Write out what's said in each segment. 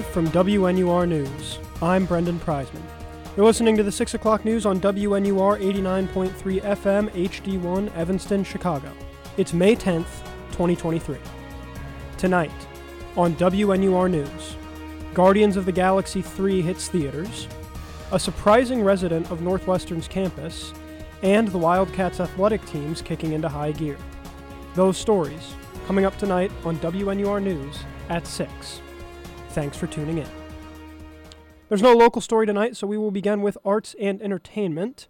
Live from WNUR News, I'm Brendan Preisman. You're listening to the 6 o'clock news on WNUR 89.3 FM HD1 Evanston, Chicago. It's May 10th, 2023. Tonight, on WNUR News, Guardians of the Galaxy 3 hits theaters, a surprising resident of Northwestern's campus, and the Wildcats athletic teams kicking into high gear. Those stories coming up tonight on WNUR News at 6. Thanks for tuning in. There's no local story tonight, so we will begin with arts and entertainment.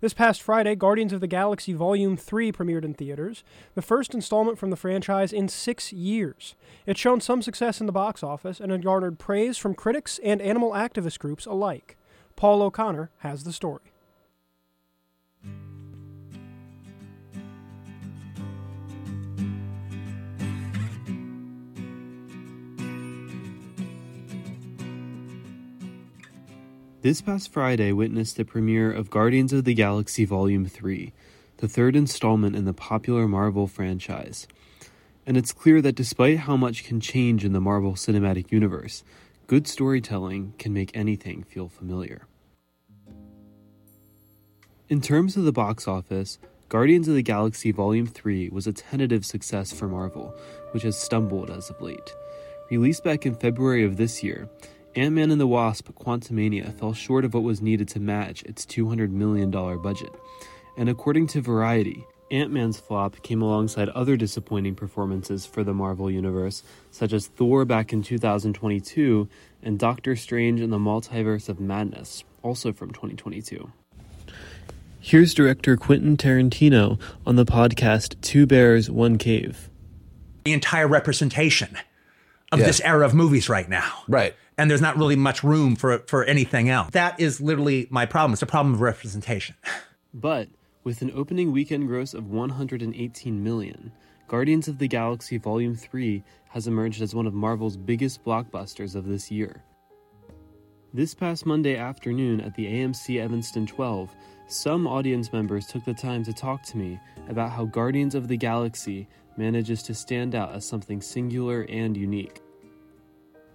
This past Friday, Guardians of the Galaxy Volume 3 premiered in theaters, the first installment from the franchise in six years. It's shown some success in the box office and had garnered praise from critics and animal activist groups alike. Paul O'Connor has the story. This past Friday witnessed the premiere of Guardians of the Galaxy Volume 3, the third installment in the popular Marvel franchise. And it's clear that despite how much can change in the Marvel Cinematic Universe, good storytelling can make anything feel familiar. In terms of the box office, Guardians of the Galaxy Volume 3 was a tentative success for Marvel, which has stumbled as of late. Released back in February of this year, Ant Man and the Wasp Quantumania fell short of what was needed to match its $200 million budget. And according to Variety, Ant Man's flop came alongside other disappointing performances for the Marvel Universe, such as Thor back in 2022 and Doctor Strange in the Multiverse of Madness, also from 2022. Here's director Quentin Tarantino on the podcast Two Bears, One Cave. The entire representation of Yeah. this era of movies right now. Right. And there's not really much room for for anything else. That is literally my problem. It's a problem of representation. But with an opening weekend gross of 118 million, Guardians of the Galaxy Volume 3 has emerged as one of Marvel's biggest blockbusters of this year. This past Monday afternoon at the AMC Evanston 12, some audience members took the time to talk to me about how Guardians of the Galaxy manages to stand out as something singular and unique.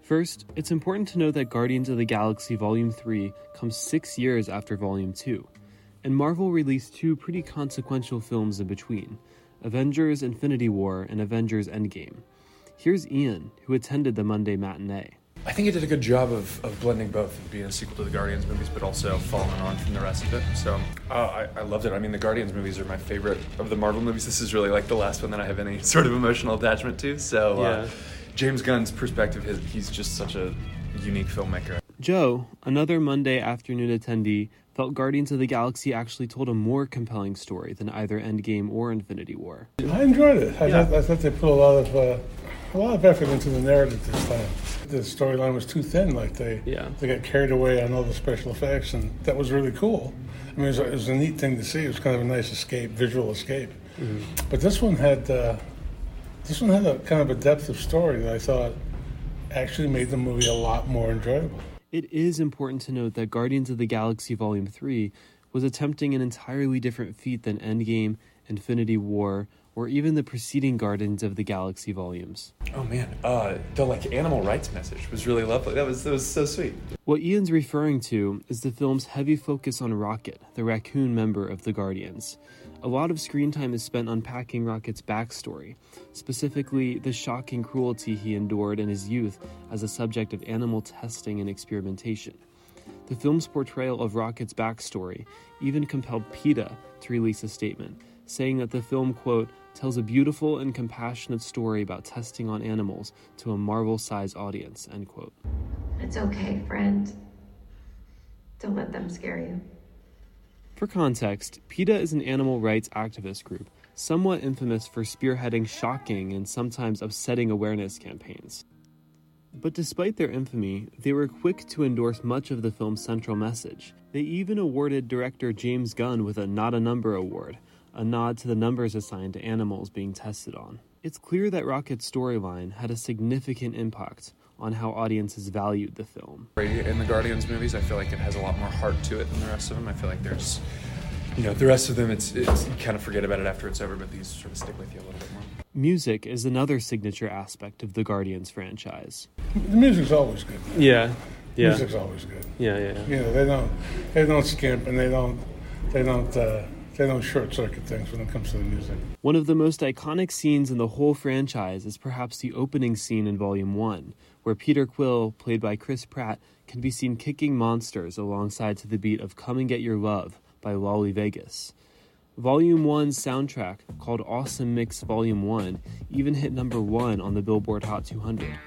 First, it's important to note that Guardians of the Galaxy Volume 3 comes six years after Volume 2, and Marvel released two pretty consequential films in between Avengers Infinity War and Avengers Endgame. Here's Ian, who attended the Monday matinee. I think it did a good job of, of blending both and being a sequel to the Guardians movies, but also following on from the rest of it. So uh, I, I loved it. I mean, the Guardians movies are my favorite of the Marvel movies. This is really like the last one that I have any sort of emotional attachment to. So uh, Yeah. James Gunn's perspective, his, he's just such a unique filmmaker. Joe, another Monday afternoon attendee, felt Guardians of the Galaxy actually told a more compelling story than either Endgame or Infinity War. I enjoyed it. I, thought, I thought they put a lot of uh, a lot of effort into the narrative this time. The storyline was too thin. Like they Yeah. they got carried away on all the special effects, and that was really cool. I mean, it was, a, it was a neat thing to see. It was kind of a nice escape, visual escape. But this one had uh, this one had a kind of a depth of story that I thought actually made the movie a lot more enjoyable. It is important to note that Guardians of the Galaxy Volume 3 was attempting an entirely different feat than Endgame, Infinity War, or even the preceding Guardians of the Galaxy volumes. Oh man, uh, the like animal rights message was really lovely. That was that was so sweet. What Ian's referring to is the film's heavy focus on Rocket, the raccoon member of the Guardians. A lot of screen time is spent unpacking Rocket's backstory, specifically the shocking cruelty he endured in his youth as a subject of animal testing and experimentation. The film's portrayal of Rocket's backstory even compelled PETA to release a statement, saying that the film, quote, tells a beautiful and compassionate story about testing on animals to a Marvel sized audience, end quote. It's okay, friend. Don't let them scare you. For context, PETA is an animal rights activist group, somewhat infamous for spearheading shocking and sometimes upsetting awareness campaigns. But despite their infamy, they were quick to endorse much of the film's central message. They even awarded director James Gunn with a Not a Number award, a nod to the numbers assigned to animals being tested on. It's clear that Rocket's storyline had a significant impact on how audiences valued the film. In the Guardians movies, I feel like it has a lot more heart to it than the rest of them. I feel like there's you know, the rest of them, it's, it's you kind of forget about it after it's over, but these sort of stick with you a little bit more. Music is another signature aspect of the Guardians franchise. The music's always good. Yeah, yeah, Music's always good. yeah, yeah. yeah. You know, they don't they don't skimp and they don't they don't uh, they don't short circuit things when it comes to the music. One of the most iconic scenes in the whole franchise is perhaps the opening scene in Volume 1, where Peter Quill, played by Chris Pratt, can be seen kicking monsters alongside to the beat of Come and Get Your Love by Lolly Vegas. Volume 1's soundtrack, called Awesome Mix Volume 1, even hit number 1 on the Billboard Hot 200.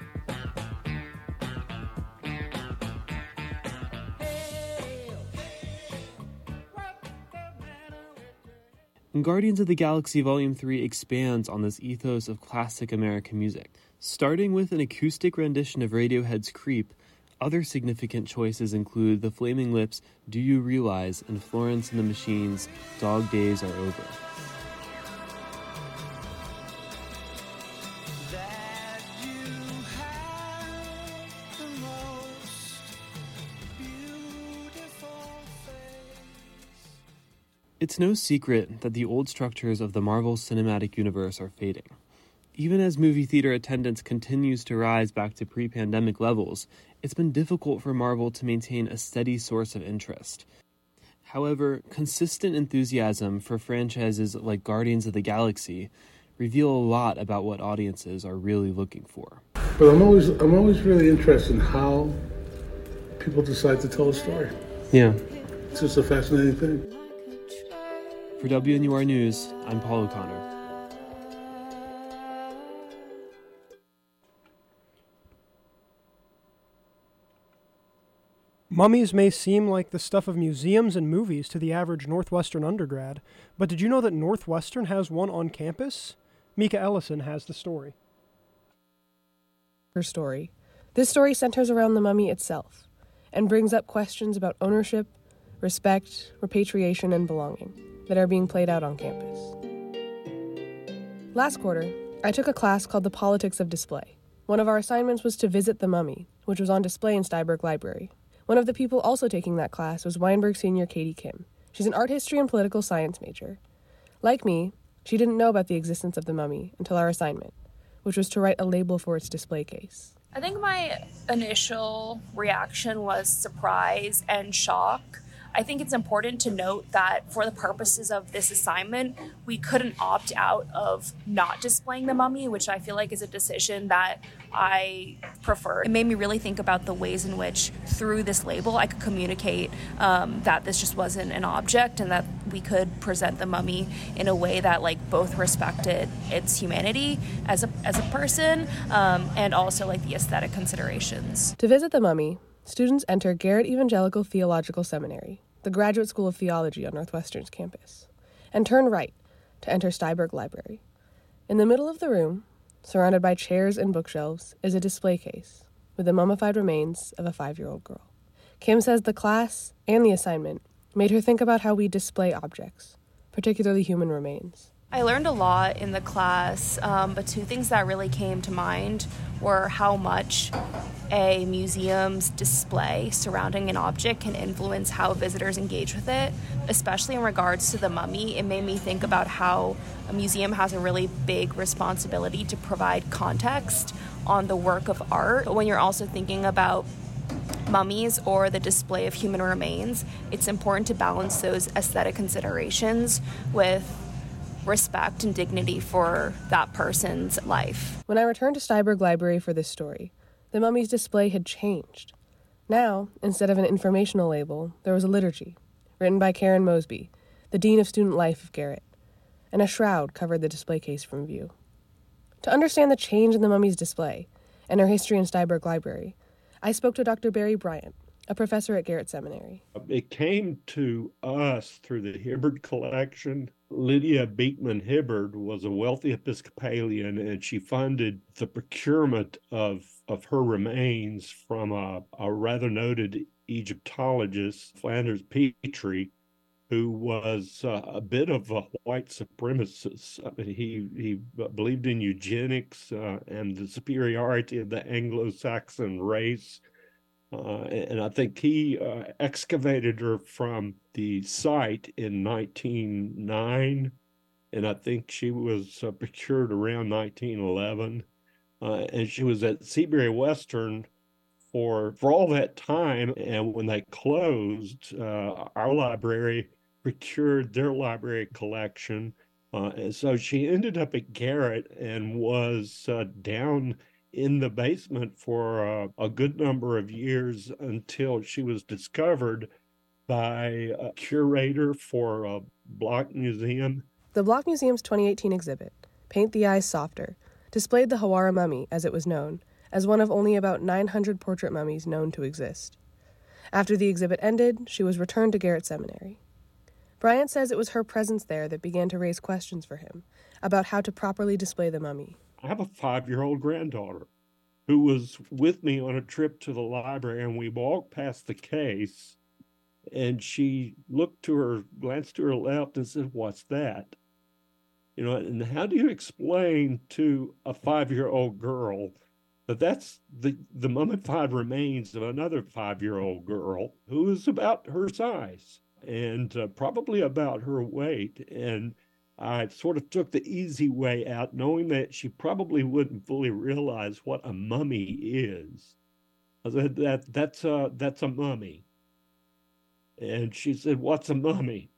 Guardians of the Galaxy Volume 3 expands on this ethos of classic American music. Starting with an acoustic rendition of Radiohead's Creep, other significant choices include The Flaming Lips' Do You Realize and Florence and the Machine's Dog Days Are Over. It's no secret that the old structures of the Marvel Cinematic Universe are fading. Even as movie theater attendance continues to rise back to pre pandemic levels, it's been difficult for Marvel to maintain a steady source of interest. However, consistent enthusiasm for franchises like Guardians of the Galaxy reveal a lot about what audiences are really looking for. But I'm always I'm always really interested in how people decide to tell a story. Yeah. It's just a fascinating thing. For WNUR News, I'm Paul O'Connor. Mummies may seem like the stuff of museums and movies to the average Northwestern undergrad, but did you know that Northwestern has one on campus? Mika Ellison has the story. Her story. This story centers around the mummy itself and brings up questions about ownership, respect, repatriation, and belonging that are being played out on campus. Last quarter, I took a class called The Politics of Display. One of our assignments was to visit the mummy, which was on display in Styberg Library. One of the people also taking that class was Weinberg senior Katie Kim. She's an art history and political science major. Like me, she didn't know about the existence of the mummy until our assignment, which was to write a label for its display case. I think my initial reaction was surprise and shock. I think it's important to note that for the purposes of this assignment, we couldn't opt out of not displaying the mummy, which I feel like is a decision that I prefer. It made me really think about the ways in which, through this label, I could communicate um, that this just wasn't an object and that we could present the mummy in a way that, like, both respected its humanity as a as a person um, and also like the aesthetic considerations. To visit the mummy, students enter Garrett Evangelical Theological Seminary, the graduate school of theology on Northwestern's campus, and turn right to enter Styberg Library. In the middle of the room, surrounded by chairs and bookshelves, is a display case with the mummified remains of a five year old girl. Kim says the class and the assignment made her think about how we display objects, particularly human remains. I learned a lot in the class, um, but two things that really came to mind were how much a museum's display surrounding an object can influence how visitors engage with it, especially in regards to the mummy. It made me think about how a museum has a really big responsibility to provide context on the work of art. When you're also thinking about mummies or the display of human remains, it's important to balance those aesthetic considerations with respect and dignity for that person's life. When I returned to Styberg Library for this story, the mummy's display had changed. Now, instead of an informational label, there was a liturgy, written by Karen Mosby, the Dean of Student Life of Garrett, and a shroud covered the display case from view. To understand the change in the mummy's display and her history in Styberg Library, I spoke to Dr. Barry Bryant, a professor at Garrett Seminary. It came to us through the Hibbard collection. Lydia Beekman Hibbard was a wealthy Episcopalian, and she funded the procurement of, of her remains from a, a rather noted Egyptologist, Flinders Petrie, who was uh, a bit of a white supremacist. I mean, he he believed in eugenics uh, and the superiority of the Anglo-Saxon race Uh, and I think he uh, excavated her from the site in 1909. And I think she was uh, procured around 1911. Uh, and she was at Seabury Western for, for all that time. And when they closed, uh, our library procured their library collection. And so she ended up at Garrett and was down in the basement for uh, a good number of years until she was discovered by a curator for a Block Museum. The Block Museum's 2018 exhibit, Paint the Eyes Softer, displayed the Hawara mummy, as it was known, as one of only about 900 portrait mummies known to exist. After the exhibit ended, she was returned to Garrett Seminary. Bryant says it was her presence there that began to raise questions for him about how to properly display the mummy. I have a five year old granddaughter who was with me on a trip to the library, and we walked past the case, and she looked to her, glanced to her left, and said, What's that? You know, and how do you explain to a five year old girl that that's the, the mummified remains of another five year old girl who is about her size and uh, probably about her weight? And I sort of took the easy way out, knowing that she probably wouldn't fully realize what a mummy is. I said that that's a that's a mummy, and she said, "What's a mummy?"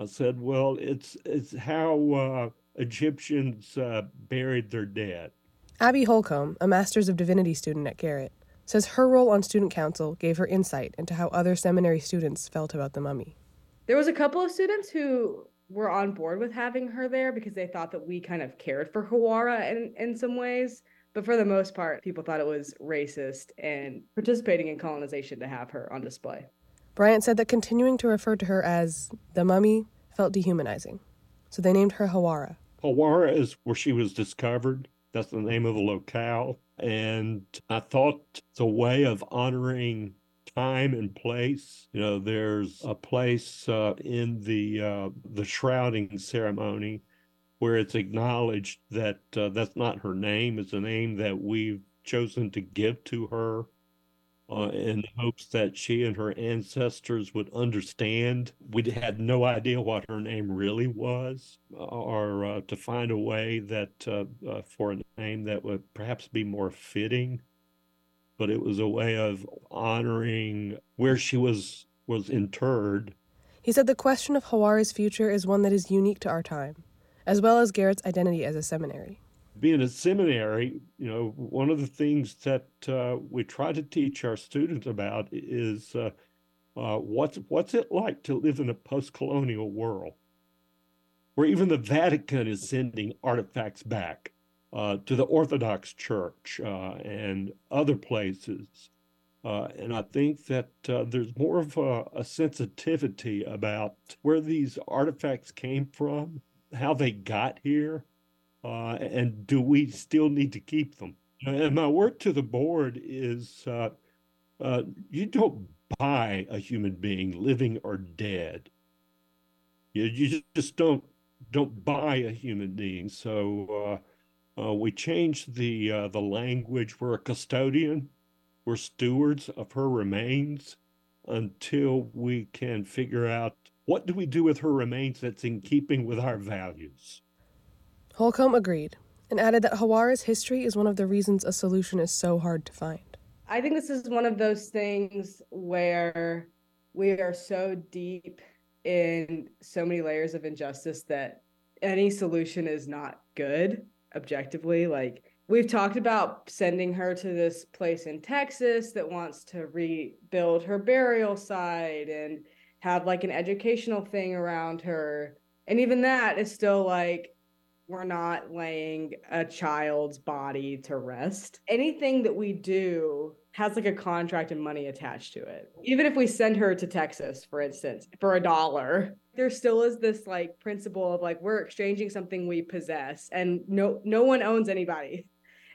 I said, "Well, it's it's how uh, Egyptians uh, buried their dead." Abby Holcomb, a Master's of Divinity student at Garrett, says her role on student council gave her insight into how other seminary students felt about the mummy. There was a couple of students who were on board with having her there because they thought that we kind of cared for Hawara in, in some ways. But for the most part, people thought it was racist and participating in colonization to have her on display. Bryant said that continuing to refer to her as the mummy felt dehumanizing. So they named her Hawara. Hawara is where she was discovered. That's the name of the locale. And I thought it's a way of honoring time and place. You know, there's a place uh, in the uh, the shrouding ceremony where it's acknowledged that uh, that's not her name; it's a name that we've chosen to give to her. Uh, in hopes that she and her ancestors would understand. We had no idea what her name really was, or uh, to find a way that uh, for a name that would perhaps be more fitting but it was a way of honoring where she was was interred. He said the question of Hawara's future is one that is unique to our time, as well as Garrett's identity as a seminary. Being a seminary, you know, one of the things that uh, we try to teach our students about is uh, uh, what's what's it like to live in a post-colonial world, where even the Vatican is sending artifacts back uh, to the Orthodox Church uh, and other places. Uh, and I think that uh, there's more of a, a, sensitivity about where these artifacts came from, how they got here, uh, and do we still need to keep them? And my word to the board is uh, you don't buy a human being, living or dead. You, you just don't don't buy a human being. So uh, we changed the uh, the language. We're a custodian. We're stewards of her remains until we can figure out what do we do with her remains that's in keeping with our values. Holcomb agreed and added that Hawara's history is one of the reasons a solution is so hard to find. I think this is one of those things where we are so deep in so many layers of injustice that any solution is not good objectively like we've talked about sending her to this place in Texas that wants to rebuild her burial site and have like an educational thing around her. And even that is still like, we're not laying a child's body to rest. Anything that we do has like a contract and money attached to it. Even if we send her to Texas, for instance, for a dollar, there still is this like principle of like we're exchanging something we possess and no no one owns anybody.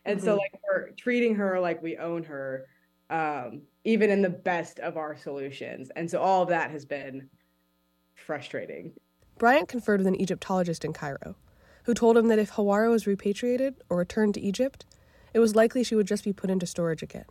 And mm-hmm. so like we're treating her like we own her um even in the best of our solutions. And so all of that has been frustrating. Bryant conferred with an Egyptologist in Cairo who told him that if Hawara was repatriated or returned to Egypt, it was likely she would just be put into storage again.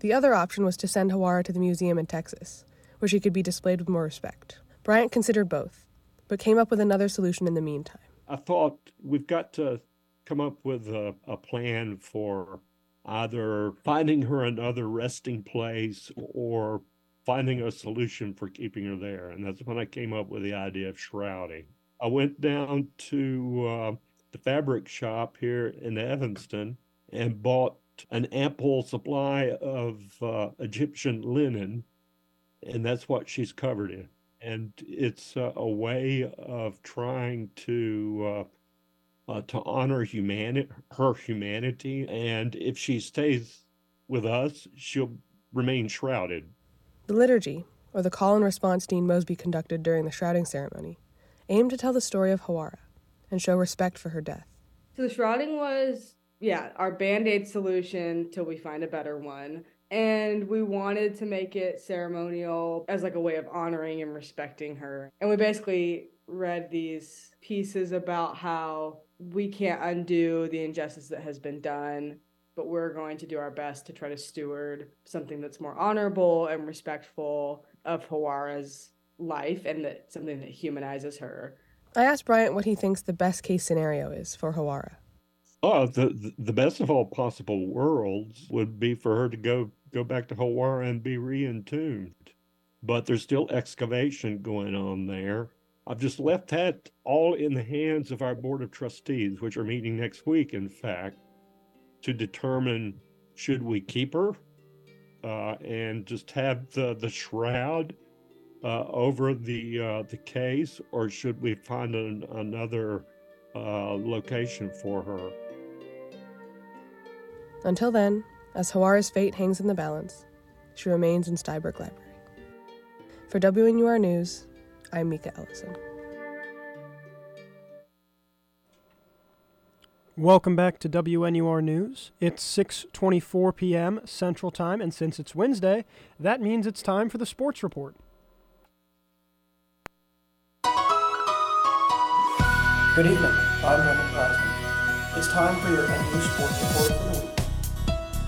The other option was to send Hawara to the museum in Texas, where she could be displayed with more respect. Bryant considered both, but came up with another solution in the meantime. I thought we've got to come up with a, a plan for either finding her another resting place or finding a solution for keeping her there. And that's when I came up with the idea of shrouding. I went down to uh, the fabric shop here in Evanston and bought an ample supply of uh, Egyptian linen, and that's what she's covered in. And it's uh, a way of trying to uh, uh, to honor humanity, her humanity, and if she stays with us, she'll remain shrouded. The liturgy, or the call and response Dean Mosby conducted during the shrouding ceremony, aimed to tell the story of Hawara and show respect for her death. So the shrouding was, yeah, our band aid solution till we find a better one. And we wanted to make it ceremonial as like a way of honoring and respecting her. And we basically read these pieces about how we can't undo the injustice that has been done, but we're going to do our best to try to steward something that's more honorable and respectful of Hawara's life and that something that humanizes her. I asked Bryant what he thinks the best case scenario is for Hawara. Oh, the the best of all possible worlds would be for her to go go back to Hawara and be re-entombed. But there's still excavation going on there. I've just left that all in the hands of our board of trustees, which are meeting next week, in fact, to determine should we keep her uh, and just have the the shroud uh, over the uh, the case, or should we find an, another uh, location for her? Until then, as Hawara's fate hangs in the balance, she remains in Styberg Library. For WNUR News, I'm Mika Ellison. Welcome back to WNUR News. It's 6:24 p.m. Central Time and since it's Wednesday, that means it's time for the sports report. Good evening. I'm Brendan Preisman. It's time for your NU Sports Report for the week.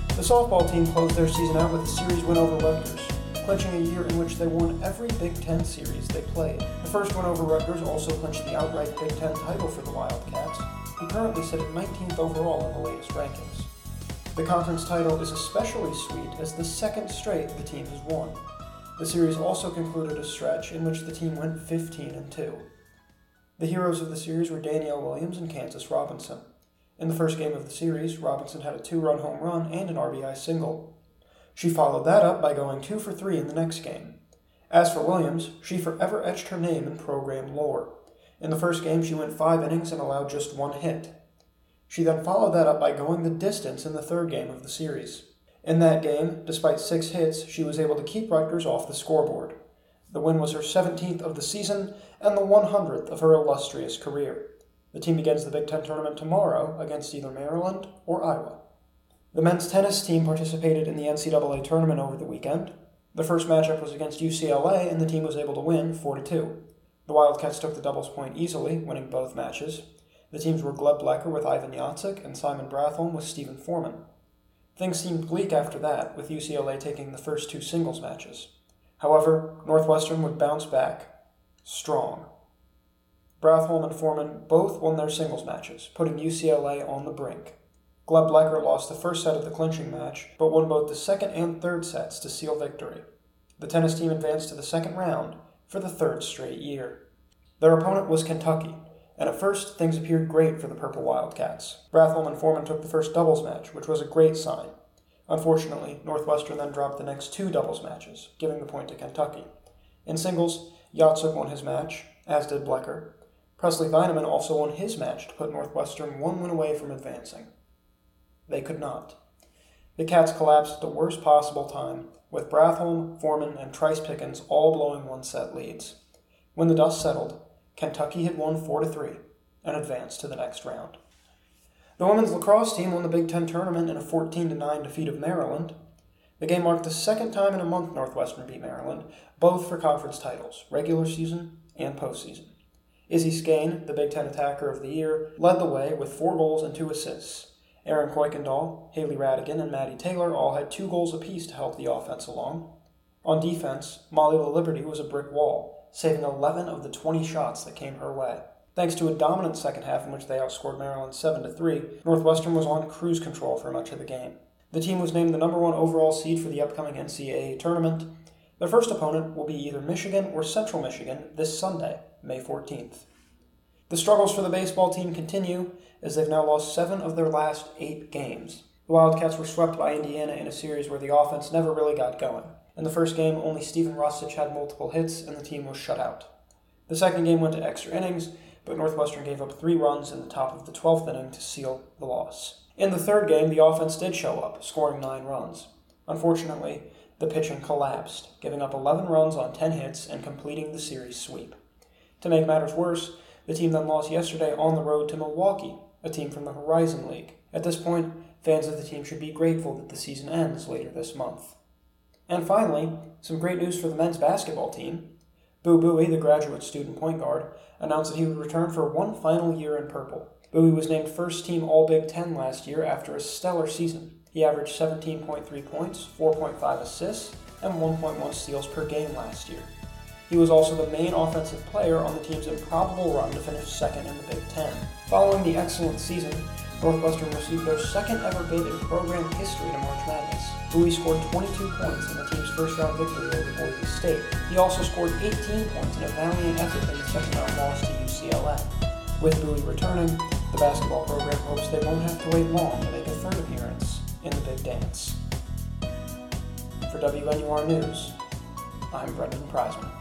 The softball team closed their season out with a series win over Rutgers, clinching a year in which they won every Big Ten series they played. The first win over Rutgers also clinched the outright Big Ten title for the Wildcats, who currently sit at 19th overall in the latest rankings. The conference title is especially sweet as the second straight the team has won. The series also concluded a stretch in which the team went 15 and 2. The heroes of the series were Danielle Williams and Kansas Robinson. In the first game of the series, Robinson had a two run home run and an RBI single. She followed that up by going two for three in the next game. As for Williams, she forever etched her name in program lore. In the first game, she went five innings and allowed just one hit. She then followed that up by going the distance in the third game of the series. In that game, despite six hits, she was able to keep Rutgers off the scoreboard. The win was her 17th of the season and the 100th of her illustrious career. The team begins the Big Ten tournament tomorrow against either Maryland or Iowa. The men's tennis team participated in the NCAA tournament over the weekend. The first matchup was against UCLA, and the team was able to win 4 2. The Wildcats took the doubles point easily, winning both matches. The teams were Gleb Blekher with Ivan Yatsuk and Simon Bratholm with Stephen Foreman. Things seemed bleak after that, with UCLA taking the first two singles matches. However, Northwestern would bounce back strong. Bratholm and Foreman both won their singles matches, putting UCLA on the brink. Gleb Blekher lost the first set of the clinching match, but won both the second and third sets to seal victory. The tennis team advanced to the second round for the third straight year. Their opponent was Kentucky, and at first things appeared great for the Purple Wildcats. Bratholm and Foreman took the first doubles match, which was a great sign. Unfortunately, Northwestern then dropped the next two doubles matches, giving the point to Kentucky. In singles, Yatsuk won his match, as did Blekher. Presley Vineman also won his match to put Northwestern one win away from advancing. They could not. The Cats collapsed at the worst possible time, with Bratholm, Foreman, and Trice Pickens all blowing one set leads. When the dust settled, Kentucky had won 4 to 3 and advanced to the next round. The women's lacrosse team won the Big Ten tournament in a 14 9 defeat of Maryland. The game marked the second time in a month Northwestern beat Maryland, both for conference titles, regular season and postseason. Izzy Scane, the Big Ten Attacker of the Year, led the way with four goals and two assists, Erin Coykendall, Hailey Rhatigan, and Maddie Taylor all had two goals apiece to help the offense along. On defense, Molly LaLiberty was a brick wall, saving 11 of the 20 shots that came her way. Thanks to a dominant second half in which they outscored Maryland 7 3, Northwestern was on cruise control for much of the game. The team was named the number one overall seed for the upcoming NCAA tournament. Their first opponent will be either Michigan or Central Michigan this Sunday, May 14th. The struggles for the baseball team continue as they've now lost seven of their last eight games. The Wildcats were swept by Indiana in a series where the offense never really got going. In the first game, only Stephen Rustich had multiple hits and the team was shut out. The second game went to extra innings, but Northwestern gave up three runs in the top of the 12th inning to seal the loss. In the third game, the offense did show up, scoring nine runs. Unfortunately, the pitching collapsed, giving up 11 runs on 10 hits and completing the series sweep. To make matters worse, the team then lost yesterday on the road to Milwaukee, a team from the Horizon League. At this point, fans of the team should be grateful that the season ends later this month. And finally, some great news for the men's basketball team. Boo Buie, the graduate student point guard, announced that he would return for one final year in purple. Buie was named first team All Big Ten last year after a stellar season. He averaged 17.3 points, 4.5 assists, and 1.1 steals per game last year. He was also the main offensive player on the team's improbable run to finish second in the Big Ten. Following the excellent season, Northwestern received their second ever bid in program history to March Madness. Buie scored 22 points in the team's first round victory over Boise State. He also scored 18 points in a valiant effort in the second round loss to UCLA. With Buie returning, the basketball program hopes they won't have to wait long to make a third appearance in the big dance. For WNUR News, I'm Brendan Preisman.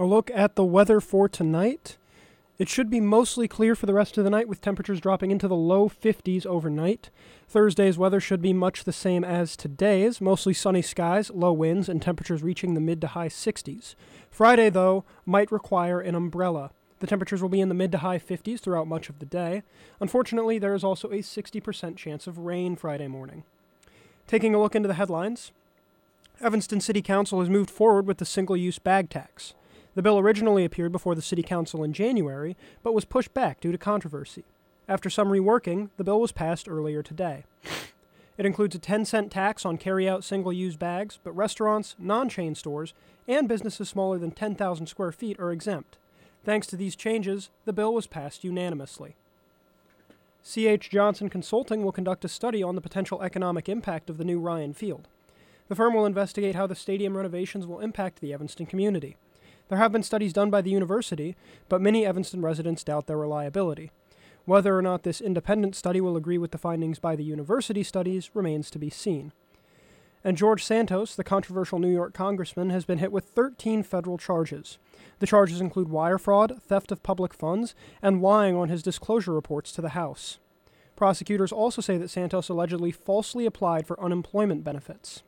A look at the weather for tonight. It should be mostly clear for the rest of the night with temperatures dropping into the low 50s overnight. Thursday's weather should be much the same as today's, mostly sunny skies, low winds, and temperatures reaching the mid to high 60s. Friday, though, might require an umbrella. The temperatures will be in the mid to high 50s throughout much of the day. Unfortunately, there is also a 60% chance of rain Friday morning. Taking a look into the headlines, Evanston City Council has moved forward with the single use bag tax. The bill originally appeared before the City Council in January, but was pushed back due to controversy. After some reworking, the bill was passed earlier today. It includes a 10 cent tax on carry-out single-use bags, but restaurants, non-chain stores, and businesses smaller than 10,000 square feet are exempt. Thanks to these changes, the bill was passed unanimously. C.H. Johnson Consulting will conduct a study on the potential economic impact of the new Ryan Field. The firm will investigate how the stadium renovations will impact the Evanston community. There have been studies done by the university, but many Evanston residents doubt their reliability. Whether or not this independent study will agree with the findings by the university studies remains to be seen. And George Santos, the controversial New York congressman, has been hit with 13 federal charges. The charges include wire fraud, theft of public funds, and lying on his disclosure reports to the House. Prosecutors also say that Santos allegedly falsely applied for unemployment benefits.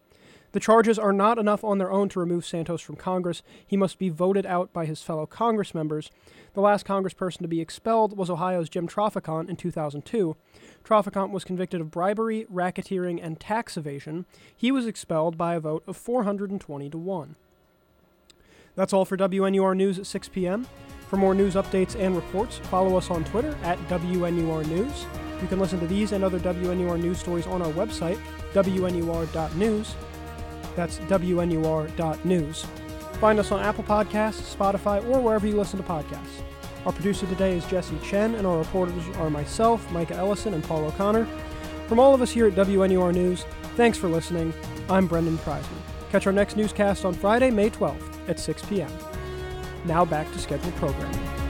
The charges are not enough on their own to remove Santos from Congress. He must be voted out by his fellow Congress members. The last congressperson to be expelled was Ohio's Jim Traficant in 2002. Traficant was convicted of bribery, racketeering, and tax evasion. He was expelled by a vote of 420 to 1. That's all for WNUR News at 6 p.m. For more news updates and reports, follow us on Twitter at WNUR News. You can listen to these and other WNUR news stories on our website, WNUR.news. That's WNUR.news. Find us on Apple Podcasts, Spotify, or wherever you listen to podcasts. Our producer today is Jesse Chen, and our reporters are myself, Micah Ellison, and Paul O'Connor. From all of us here at WNUR News, thanks for listening. I'm Brendan Preisman. Catch our next newscast on Friday, May 12th at 6 p.m. Now back to scheduled programming.